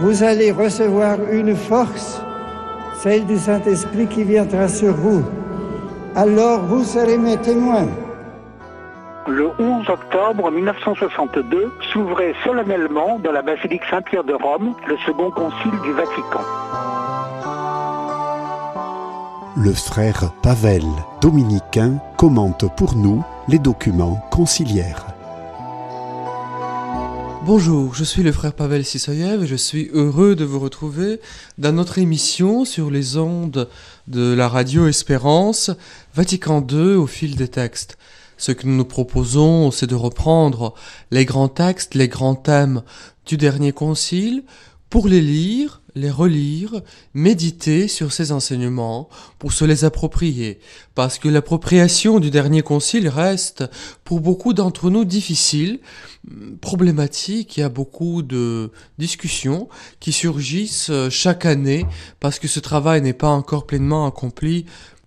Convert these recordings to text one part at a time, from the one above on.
vous allez recevoir une force, celle du Saint-Esprit qui viendra sur vous. Alors vous serez mes témoins. Le 11 octobre 1962 s'ouvrait solennellement dans la basilique Saint-Pierre de Rome le second concile du Vatican. Le frère Pavel, dominicain, commente pour nous les documents conciliaires. Bonjour, je suis le frère Pavel Sisoyev et je suis heureux de vous retrouver dans notre émission sur les ondes de la radio Espérance, Vatican II au fil des textes. Ce que nous nous proposons, c'est de reprendre les grands textes, les grands thèmes du dernier concile pour les lire les relire, méditer sur ces enseignements pour se les approprier, parce que l'appropriation du dernier concile reste pour beaucoup d'entre nous difficile, problématique, il y a beaucoup de discussions qui surgissent chaque année parce que ce travail n'est pas encore pleinement accompli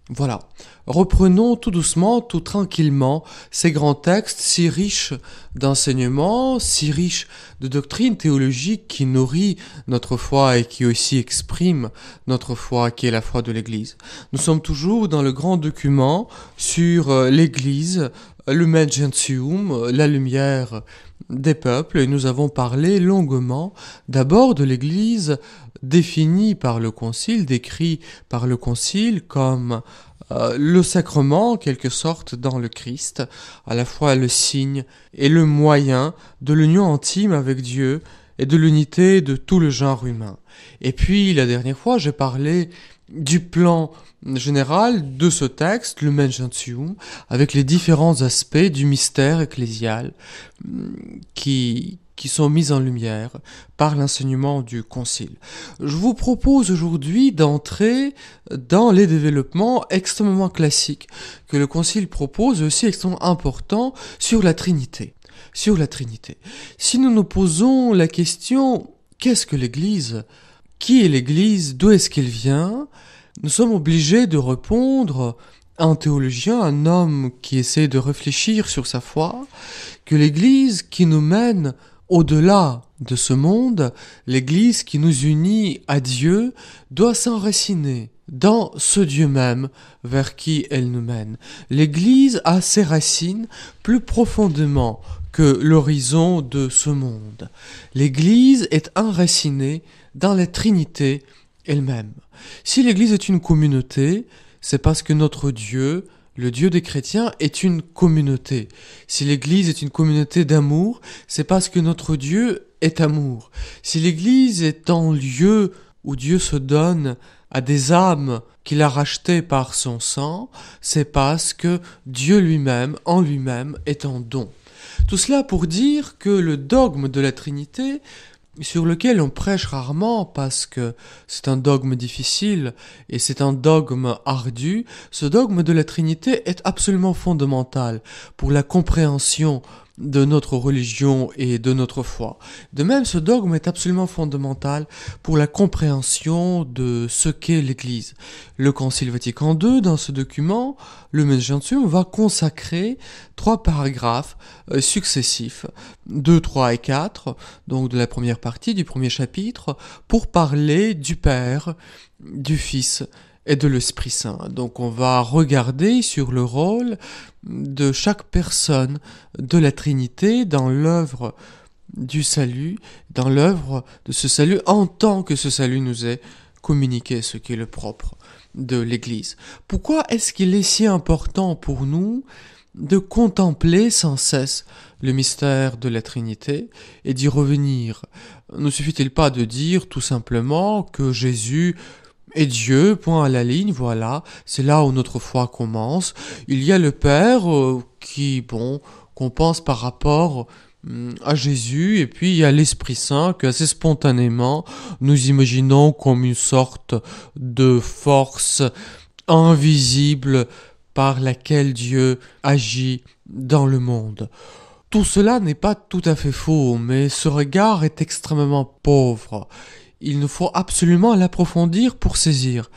voilà. Reprenons tout doucement, tout tranquillement ces grands textes si riches d'enseignements, si riches de doctrines théologiques qui nourrit notre foi et qui aussi expriment notre foi qui est la foi de l'Église. Nous sommes toujours dans le grand document sur euh, l'Église, le Gentium, la lumière des peuples, et nous avons parlé longuement d'abord de l'Église définie par le Concile, décrit par le Concile comme euh, le sacrement, en quelque sorte, dans le Christ, à la fois le signe et le moyen de l'union intime avec Dieu et de l'unité de tout le genre humain. Et puis, la dernière fois, j'ai parlé du plan général de ce texte, le Gentium, avec les différents aspects du mystère ecclésial qui, qui sont mises en lumière par l'enseignement du Concile. Je vous propose aujourd'hui d'entrer dans les développements extrêmement classiques que le Concile propose, aussi extrêmement importants, sur la Trinité. Sur la Trinité. Si nous nous posons la question, qu'est-ce que l'Église? Qui est l'Église? D'où est-ce qu'elle vient? Nous sommes obligés de répondre un théologien, un homme qui essaie de réfléchir sur sa foi, que l'Église qui nous mène au-delà de ce monde, l'Église qui nous unit à Dieu doit s'enraciner dans ce Dieu même vers qui elle nous mène. L'Église a ses racines plus profondément que l'horizon de ce monde. L'Église est enracinée dans la Trinité elle-même. Si l'Église est une communauté, c'est parce que notre Dieu le Dieu des chrétiens est une communauté. Si l'Église est une communauté d'amour, c'est parce que notre Dieu est amour. Si l'Église est un lieu où Dieu se donne à des âmes qu'il a rachetées par son sang, c'est parce que Dieu lui-même, en lui-même, est un don. Tout cela pour dire que le dogme de la Trinité sur lequel on prêche rarement parce que c'est un dogme difficile et c'est un dogme ardu, ce dogme de la Trinité est absolument fondamental pour la compréhension de notre religion et de notre foi. De même, ce dogme est absolument fondamental pour la compréhension de ce qu'est l'Église. Le Concile Vatican II, dans ce document, le Gentium, va consacrer trois paragraphes euh, successifs, 2, 3 et 4, donc de la première partie du premier chapitre, pour parler du Père, du Fils et de l'Esprit Saint. Donc on va regarder sur le rôle de chaque personne de la Trinité dans l'œuvre du salut, dans l'œuvre de ce salut en tant que ce salut nous est communiqué, ce qui est le propre de l'Église. Pourquoi est-ce qu'il est si important pour nous de contempler sans cesse le mystère de la Trinité et d'y revenir? Ne suffit-il pas de dire tout simplement que Jésus et Dieu, point à la ligne, voilà, c'est là où notre foi commence. Il y a le Père euh, qui, bon, qu'on pense par rapport hum, à Jésus, et puis il y a l'Esprit Saint que assez spontanément nous imaginons comme une sorte de force invisible par laquelle Dieu agit dans le monde. Tout cela n'est pas tout à fait faux, mais ce regard est extrêmement pauvre il nous faut absolument l'approfondir pour saisir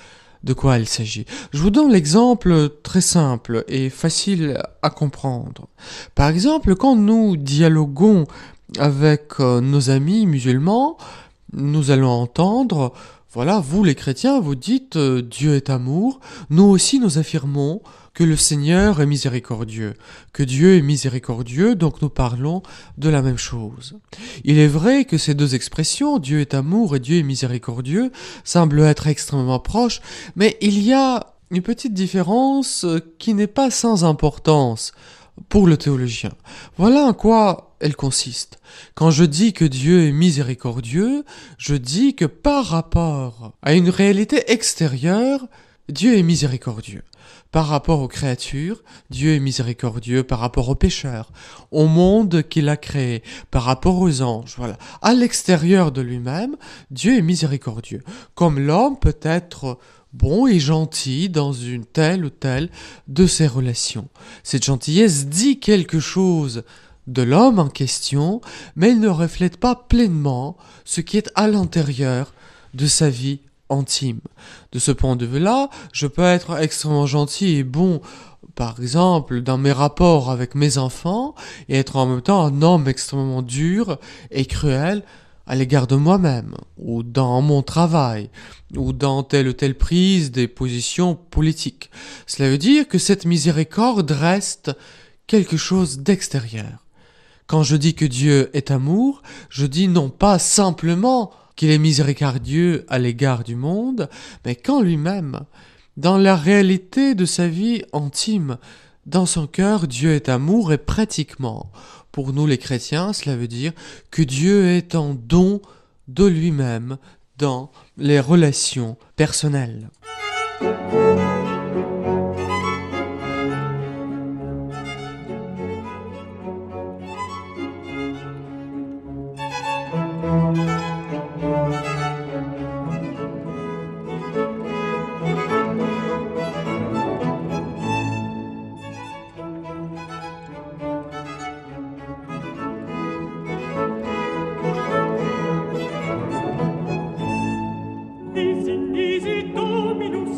de quoi il s'agit. Je vous donne l'exemple très simple et facile à comprendre. Par exemple, quand nous dialoguons avec euh, nos amis musulmans, nous allons entendre, voilà, vous les chrétiens, vous dites euh, Dieu est amour, nous aussi nous affirmons que le Seigneur est miséricordieux, que Dieu est miséricordieux, donc nous parlons de la même chose. Il est vrai que ces deux expressions, Dieu est amour et Dieu est miséricordieux, semblent être extrêmement proches, mais il y a une petite différence qui n'est pas sans importance pour le théologien. Voilà en quoi elle consiste. Quand je dis que Dieu est miséricordieux, je dis que par rapport à une réalité extérieure, Dieu est miséricordieux par rapport aux créatures, Dieu est miséricordieux par rapport aux pécheurs, au monde qu'il a créé, par rapport aux anges, voilà. À l'extérieur de lui-même, Dieu est miséricordieux. Comme l'homme peut être bon et gentil dans une telle ou telle de ses relations. Cette gentillesse dit quelque chose de l'homme en question, mais elle ne reflète pas pleinement ce qui est à l'intérieur de sa vie intime. De ce point de vue-là, je peux être extrêmement gentil et bon, par exemple, dans mes rapports avec mes enfants, et être en même temps un homme extrêmement dur et cruel à l'égard de moi-même, ou dans mon travail, ou dans telle ou telle prise des positions politiques. Cela veut dire que cette miséricorde reste quelque chose d'extérieur. Quand je dis que Dieu est amour, je dis non pas simplement qu'il est miséricordieux à l'égard du monde, mais qu'en lui-même, dans la réalité de sa vie intime, dans son cœur, Dieu est amour et pratiquement, pour nous les chrétiens, cela veut dire que Dieu est en don de lui-même dans les relations personnelles.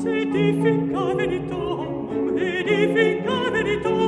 edifica venitum, edifica venitum.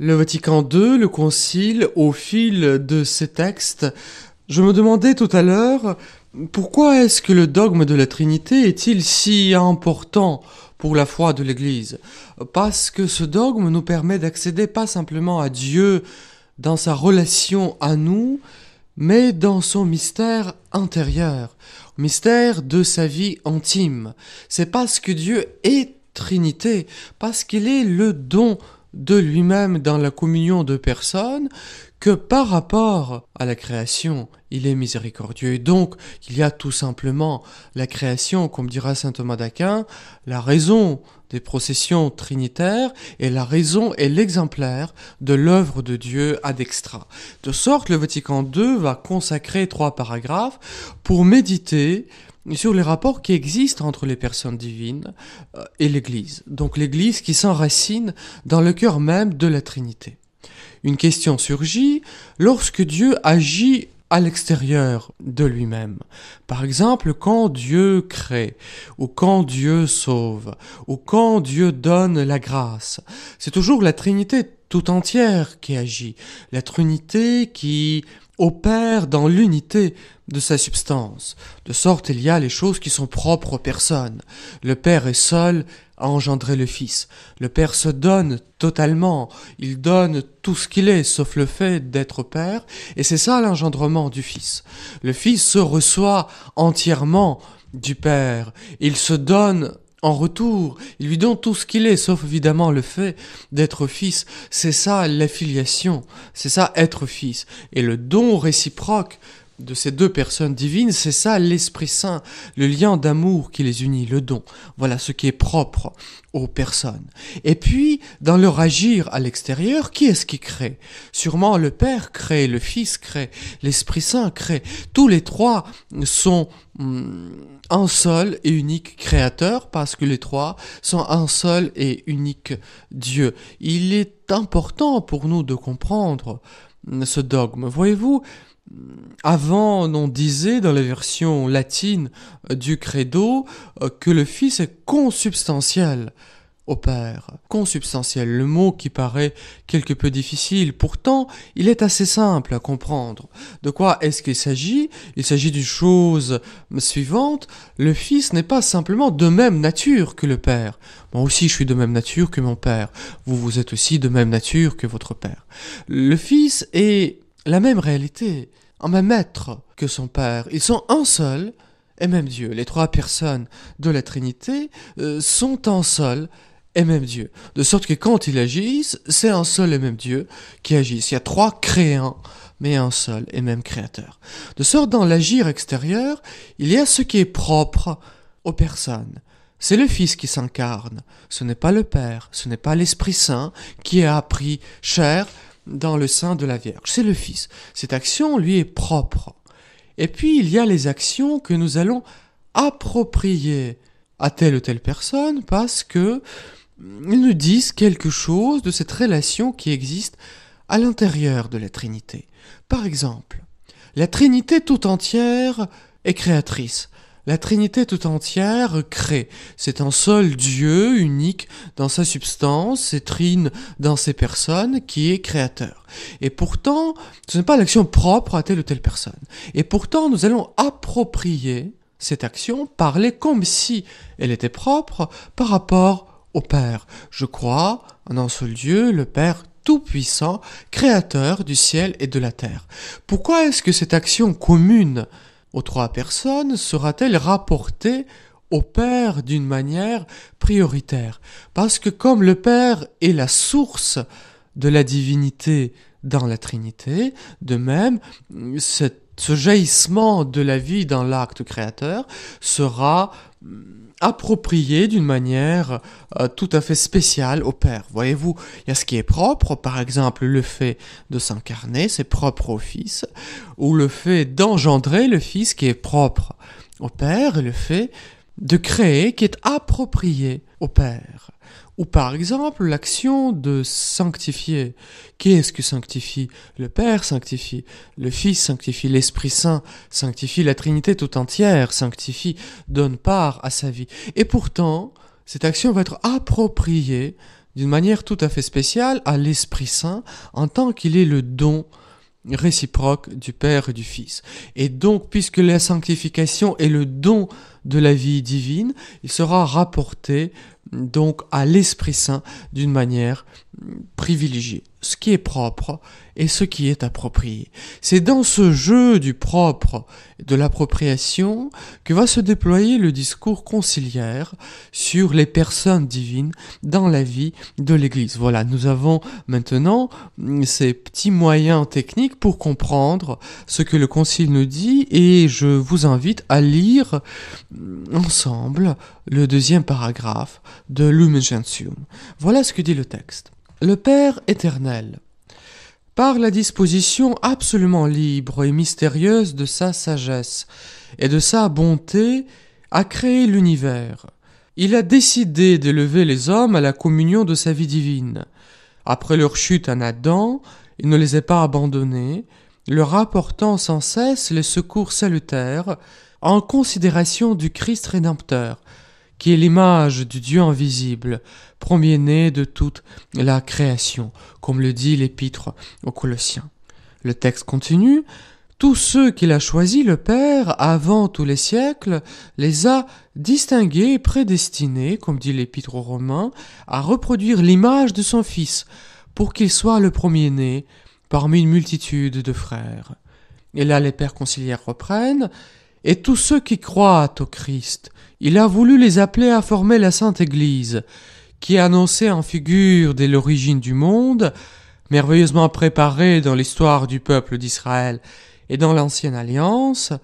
Le Vatican II, le Concile, au fil de ces textes, je me demandais tout à l'heure pourquoi est-ce que le dogme de la Trinité est-il si important pour la foi de l'Église? Parce que ce dogme nous permet d'accéder pas simplement à Dieu dans sa relation à nous, mais dans son mystère intérieur, mystère de sa vie intime. C'est parce que Dieu est Trinité, parce qu'il est le don de lui-même dans la communion de personnes que par rapport à la création, il est miséricordieux. Et donc, il y a tout simplement la création, comme dira saint Thomas d'Aquin, la raison des processions trinitaires et la raison et l'exemplaire de l'œuvre de Dieu ad extra. De sorte, le Vatican II va consacrer trois paragraphes pour méditer sur les rapports qui existent entre les personnes divines euh, et l'Église. Donc l'Église qui s'enracine dans le cœur même de la Trinité. Une question surgit lorsque Dieu agit à l'extérieur de lui-même. Par exemple, quand Dieu crée, ou quand Dieu sauve, ou quand Dieu donne la grâce. C'est toujours la Trinité tout entière qui agit. La Trinité qui opère dans l'unité de sa substance, de sorte il y a les choses qui sont propres aux personnes. Le Père est seul à engendrer le Fils. Le Père se donne totalement, il donne tout ce qu'il est, sauf le fait d'être Père, et c'est ça l'engendrement du Fils. Le Fils se reçoit entièrement du Père, il se donne en retour, il lui donne tout ce qu'il est, sauf évidemment le fait d'être fils. C'est ça l'affiliation, c'est ça être fils. Et le don réciproque de ces deux personnes divines, c'est ça l'Esprit Saint, le lien d'amour qui les unit, le don. Voilà ce qui est propre aux personnes. Et puis, dans leur agir à l'extérieur, qui est-ce qui crée? Sûrement le Père crée, le Fils crée, l'Esprit Saint crée. Tous les trois sont hum, un seul et unique créateur parce que les trois sont un seul et unique Dieu. Il est important pour nous de comprendre ce dogme. Voyez-vous, avant, on disait dans la version latine du credo euh, que le Fils est consubstantiel au Père. Consubstantiel, le mot qui paraît quelque peu difficile, pourtant il est assez simple à comprendre. De quoi est-ce qu'il s'agit? Il s'agit d'une chose suivante, le Fils n'est pas simplement de même nature que le Père. Moi aussi je suis de même nature que mon Père, vous vous êtes aussi de même nature que votre Père. Le Fils est la même réalité, en même être que son Père. Ils sont un seul et même Dieu. Les trois personnes de la Trinité euh, sont un seul et même Dieu. De sorte que quand ils agissent, c'est un seul et même Dieu qui agit. Il y a trois créants, mais un seul et même créateur. De sorte dans l'agir extérieur, il y a ce qui est propre aux personnes. C'est le Fils qui s'incarne. Ce n'est pas le Père, ce n'est pas l'Esprit Saint qui a pris chair dans le sein de la Vierge. C'est le Fils. Cette action lui est propre. Et puis il y a les actions que nous allons approprier à telle ou telle personne parce que ils nous disent quelque chose de cette relation qui existe à l'intérieur de la Trinité. Par exemple, la Trinité tout entière est créatrice. La Trinité tout entière crée. C'est un seul Dieu unique dans sa substance, et trine dans ses personnes, qui est créateur. Et pourtant, ce n'est pas l'action propre à telle ou telle personne. Et pourtant, nous allons approprier cette action, parler comme si elle était propre par rapport au Père. Je crois en un seul Dieu, le Père tout-puissant, créateur du ciel et de la terre. Pourquoi est-ce que cette action commune trois personnes sera-t-elle rapportée au Père d'une manière prioritaire? Parce que comme le Père est la source de la divinité dans la Trinité, de même, ce jaillissement de la vie dans l'acte créateur sera approprié d'une manière euh, tout à fait spéciale au Père. Voyez-vous, il y a ce qui est propre, par exemple le fait de s'incarner, c'est propre au Fils, ou le fait d'engendrer le Fils qui est propre au Père, et le fait de créer qui est approprié au Père. Ou par exemple l'action de sanctifier. Qui est-ce que sanctifie? Le Père sanctifie, le Fils sanctifie, l'Esprit Saint sanctifie, la Trinité tout entière sanctifie, donne part à sa vie. Et pourtant, cette action va être appropriée d'une manière tout à fait spéciale à l'Esprit Saint en tant qu'il est le don réciproque du Père et du Fils. Et donc, puisque la sanctification est le don de la vie divine, il sera rapporté donc à l'Esprit Saint d'une manière privilégiée. Ce qui est propre et ce qui est approprié. C'est dans ce jeu du propre de l'appropriation que va se déployer le discours conciliaire sur les personnes divines dans la vie de l'Église. Voilà, nous avons maintenant ces petits moyens techniques pour comprendre ce que le Concile nous dit et je vous invite à lire ensemble le deuxième paragraphe de Lumen Gentium. Voilà ce que dit le texte. Le Père éternel, par la disposition absolument libre et mystérieuse de sa sagesse et de sa bonté, a créé l'univers. Il a décidé d'élever les hommes à la communion de sa vie divine. Après leur chute en Adam, il ne les a pas abandonnés, leur apportant sans cesse les secours salutaires en considération du Christ rédempteur, qui est l'image du Dieu invisible, premier-né de toute la création, comme le dit l'épître aux Colossiens. Le texte continue. Tous ceux qu'il a choisis, le Père, avant tous les siècles, les a distingués et prédestinés, comme dit l'Épître aux Romains, à reproduire l'image de son Fils, pour qu'il soit le premier-né parmi une multitude de frères. Et là, les pères conciliaires reprennent. Et tous ceux qui croient au Christ, il a voulu les appeler à former la Sainte Église, qui annoncée en figure dès l'origine du monde, merveilleusement préparée dans l'histoire du peuple d'Israël et dans l'ancienne alliance,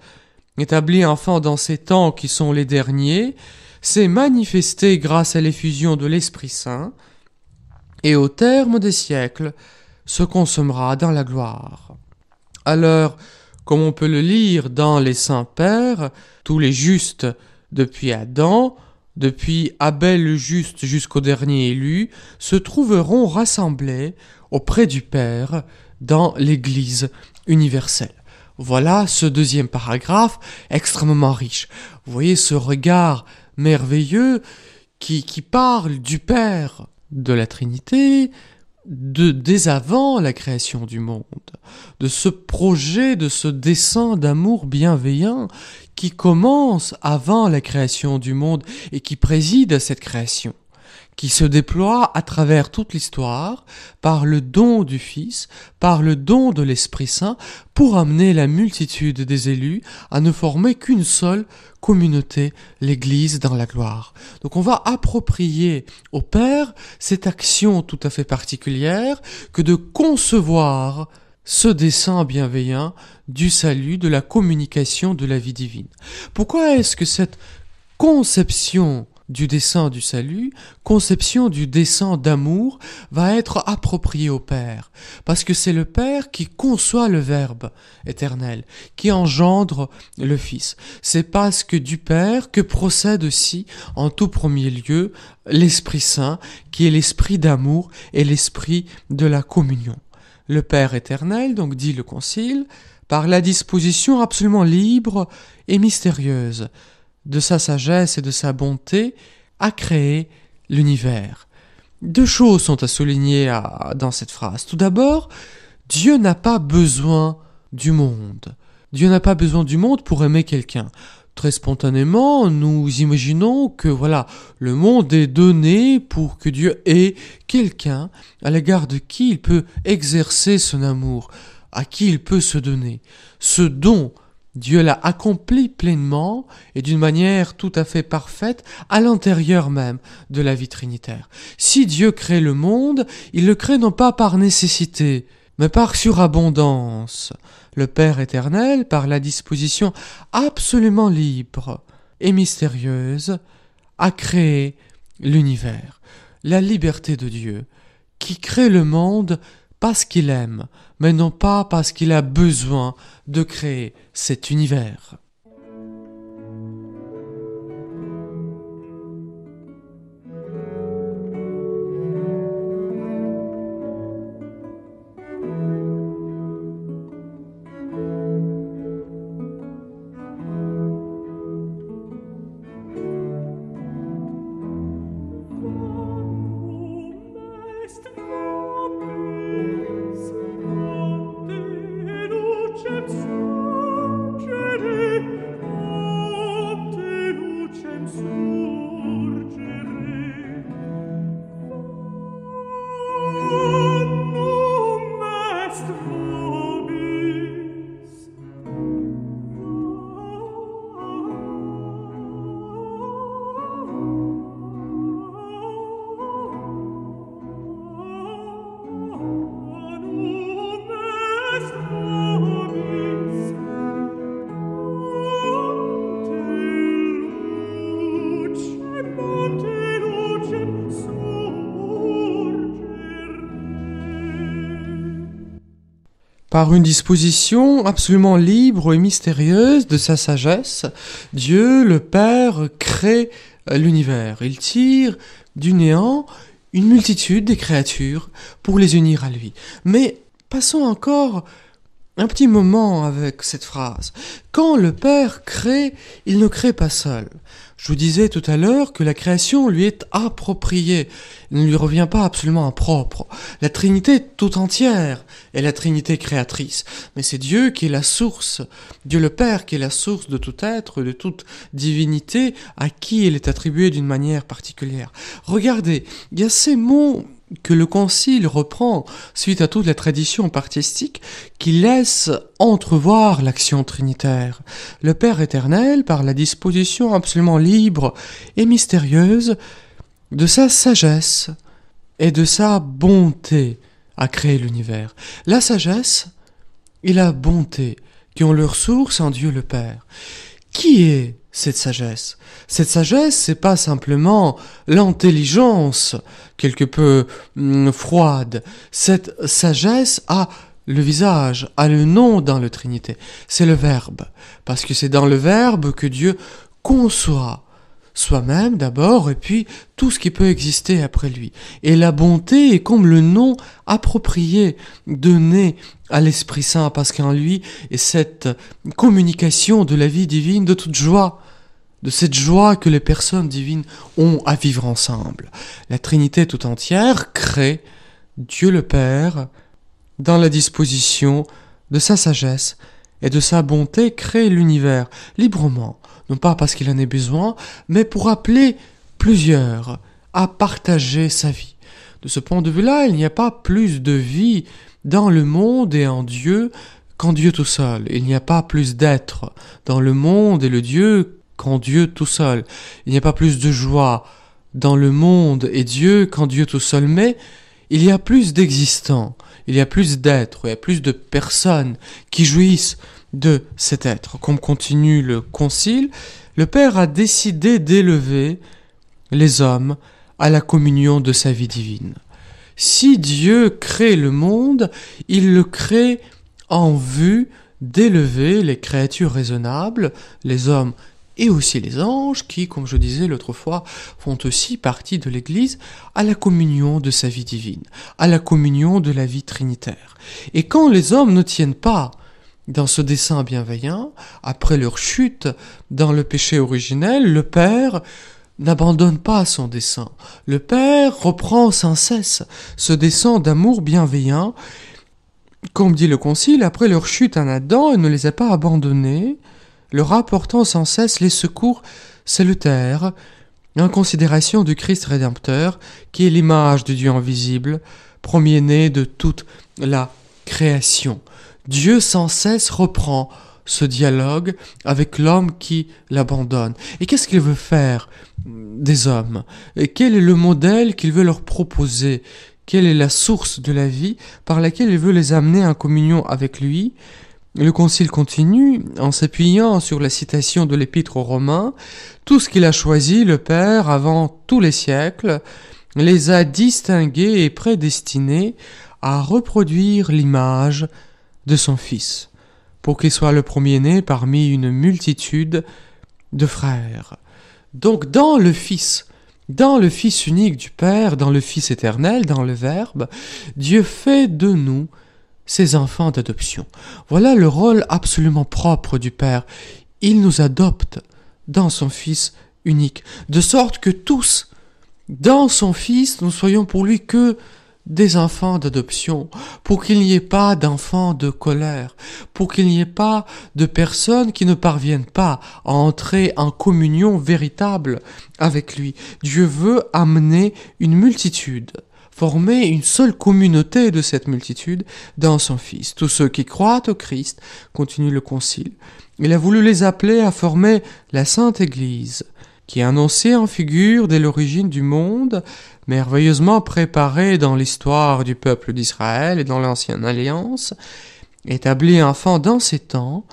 établie enfin dans ces temps qui sont les derniers, s'est manifestée grâce à l'effusion de l'Esprit Saint, et au terme des siècles se consommera dans la gloire. Alors, comme on peut le lire dans les saints pères, tous les justes depuis Adam, depuis Abel le juste jusqu'au dernier élu, se trouveront rassemblés auprès du Père dans l'Église universelle. Voilà ce deuxième paragraphe extrêmement riche. Voyez ce regard merveilleux qui, qui parle du Père de la Trinité, de dès avant la création du monde, de ce projet, de ce dessein d'amour bienveillant qui commence avant la création du monde et qui préside à cette création qui se déploie à travers toute l'histoire par le don du Fils, par le don de l'Esprit Saint, pour amener la multitude des élus à ne former qu'une seule communauté, l'Église dans la gloire. Donc on va approprier au Père cette action tout à fait particulière que de concevoir ce dessein bienveillant du salut, de la communication de la vie divine. Pourquoi est-ce que cette conception du dessein du salut, conception du dessein d'amour, va être appropriée au Père, parce que c'est le Père qui conçoit le Verbe éternel, qui engendre le Fils. C'est parce que du Père que procède aussi, en tout premier lieu, l'Esprit Saint, qui est l'esprit d'amour et l'esprit de la communion. Le Père éternel, donc dit le Concile, par la disposition absolument libre et mystérieuse de sa sagesse et de sa bonté, a créé l'univers. Deux choses sont à souligner dans cette phrase. Tout d'abord, Dieu n'a pas besoin du monde. Dieu n'a pas besoin du monde pour aimer quelqu'un. Très spontanément, nous imaginons que voilà, le monde est donné pour que Dieu ait quelqu'un à l'égard de qui il peut exercer son amour, à qui il peut se donner. Ce don Dieu l'a accompli pleinement et d'une manière tout à fait parfaite à l'intérieur même de la vie trinitaire. Si Dieu crée le monde, il le crée non pas par nécessité, mais par surabondance. Le Père éternel, par la disposition absolument libre et mystérieuse, a créé l'univers, la liberté de Dieu, qui crée le monde parce qu'il aime, mais non pas parce qu'il a besoin de créer cet univers. Par une disposition absolument libre et mystérieuse de sa sagesse, Dieu, le Père, crée euh, l'univers. Il tire du néant une multitude des créatures pour les unir à lui. Mais passons encore un petit moment avec cette phrase. Quand le Père crée, il ne crée pas seul. Je vous disais tout à l'heure que la création lui est appropriée, il ne lui revient pas absolument propre. La Trinité tout entière est la Trinité créatrice, mais c'est Dieu qui est la source, Dieu le Père qui est la source de tout être, de toute divinité, à qui il est attribué d'une manière particulière. Regardez, il y a ces mots que le Concile reprend suite à toute la tradition partistique qui laisse entrevoir l'action trinitaire. Le Père éternel, par la disposition absolument libre et mystérieuse de sa sagesse et de sa bonté, a créé l'univers. La sagesse et la bonté qui ont leur source en Dieu le Père. Qui est cette sagesse. Cette sagesse, c'est pas simplement l'intelligence quelque peu hum, froide. Cette sagesse a le visage, a le nom dans le Trinité. C'est le Verbe. Parce que c'est dans le Verbe que Dieu conçoit soi-même d'abord et puis tout ce qui peut exister après lui. Et la bonté est comme le nom approprié donné à l'Esprit Saint parce qu'en lui est cette communication de la vie divine de toute joie de cette joie que les personnes divines ont à vivre ensemble. La Trinité tout entière crée Dieu le Père dans la disposition de sa sagesse et de sa bonté crée l'univers librement, non pas parce qu'il en ait besoin, mais pour appeler plusieurs à partager sa vie. De ce point de vue-là, il n'y a pas plus de vie dans le monde et en Dieu qu'en Dieu tout seul. Il n'y a pas plus d'êtres dans le monde et le Dieu qu'en Dieu tout seul. Il n'y a pas plus de joie dans le monde et Dieu qu'en Dieu tout seul, mais il y a plus d'existants, il y a plus d'êtres, il y a plus de personnes qui jouissent de cet être. Comme continue le Concile, le Père a décidé d'élever les hommes à la communion de sa vie divine. Si Dieu crée le monde, il le crée en vue d'élever les créatures raisonnables, les hommes et aussi les anges qui, comme je disais l'autre fois, font aussi partie de l'Église à la communion de sa vie divine, à la communion de la vie trinitaire. Et quand les hommes ne tiennent pas dans ce dessein bienveillant, après leur chute dans le péché originel, le Père n'abandonne pas son dessein. Le Père reprend sans cesse ce dessein d'amour bienveillant. Comme dit le Concile, après leur chute en Adam, il ne les a pas abandonnés, leur apportant sans cesse les secours salutaires, en considération du Christ rédempteur, qui est l'image de Dieu invisible, premier-né de toute la création. Dieu sans cesse reprend ce dialogue avec l'homme qui l'abandonne. Et qu'est-ce qu'il veut faire des hommes? Et quel est le modèle qu'il veut leur proposer? Quelle est la source de la vie par laquelle il veut les amener en communion avec lui? Le Concile continue en s'appuyant sur la citation de l'Épître aux Romains. Tout ce qu'il a choisi, le Père, avant tous les siècles, les a distingués et prédestinés à reproduire l'image de son Fils, pour qu'il soit le premier-né parmi une multitude de frères. Donc dans le Fils, dans le Fils unique du Père, dans le Fils éternel, dans le Verbe, Dieu fait de nous ses enfants d'adoption. Voilà le rôle absolument propre du Père. Il nous adopte dans son Fils unique, de sorte que tous, dans son Fils, nous soyons pour lui que des enfants d'adoption, pour qu'il n'y ait pas d'enfants de colère, pour qu'il n'y ait pas de personnes qui ne parviennent pas à entrer en communion véritable avec lui. Dieu veut amener une multitude former une seule communauté de cette multitude dans son Fils. Tous ceux qui croient au Christ, continue le Concile. Il a voulu les appeler à former la Sainte Église, qui est annoncée en figure dès l'origine du monde, merveilleusement préparée dans l'histoire du peuple d'Israël et dans l'Ancienne Alliance, établie enfant dans ces temps,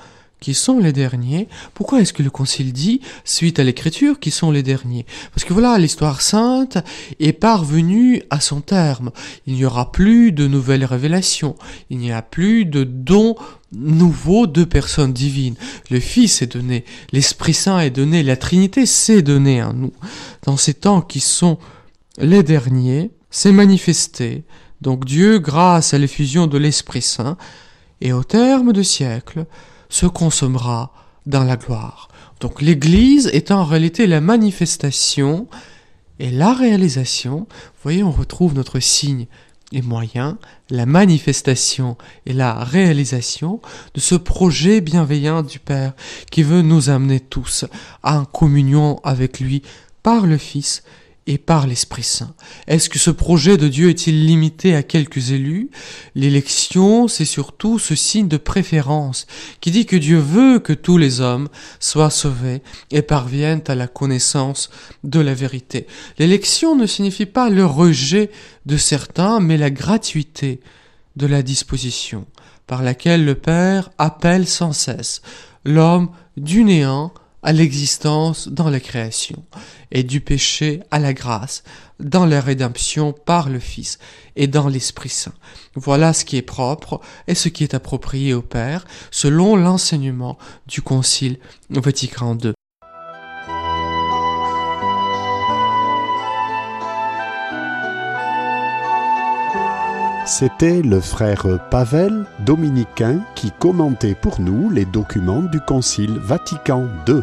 qui sont les derniers. Pourquoi est-ce que le Concile dit, suite à l'Écriture, qui sont les derniers? Parce que voilà, l'histoire sainte est parvenue à son terme. Il n'y aura plus de nouvelles révélations. Il n'y a plus de dons nouveaux de personnes divines. Le Fils est donné, l'Esprit Saint est donné, la Trinité s'est donnée à nous. Dans ces temps qui sont les derniers, c'est manifesté. Donc Dieu, grâce à l'effusion de l'Esprit Saint, et au terme de siècles se consommera dans la gloire. Donc l'Église est en réalité la manifestation et la réalisation. Vous voyez, on retrouve notre signe et moyen, la manifestation et la réalisation de ce projet bienveillant du Père qui veut nous amener tous en communion avec lui par le Fils et par l'Esprit Saint. Est-ce que ce projet de Dieu est-il limité à quelques élus? L'élection, c'est surtout ce signe de préférence qui dit que Dieu veut que tous les hommes soient sauvés et parviennent à la connaissance de la vérité. L'élection ne signifie pas le rejet de certains, mais la gratuité de la disposition par laquelle le Père appelle sans cesse l'homme du néant à l'existence dans la création, et du péché à la grâce, dans la rédemption par le Fils et dans l'Esprit Saint. Voilà ce qui est propre et ce qui est approprié au Père, selon l'enseignement du Concile Vatican II. C'était le frère Pavel, dominicain, qui commentait pour nous les documents du Concile Vatican II.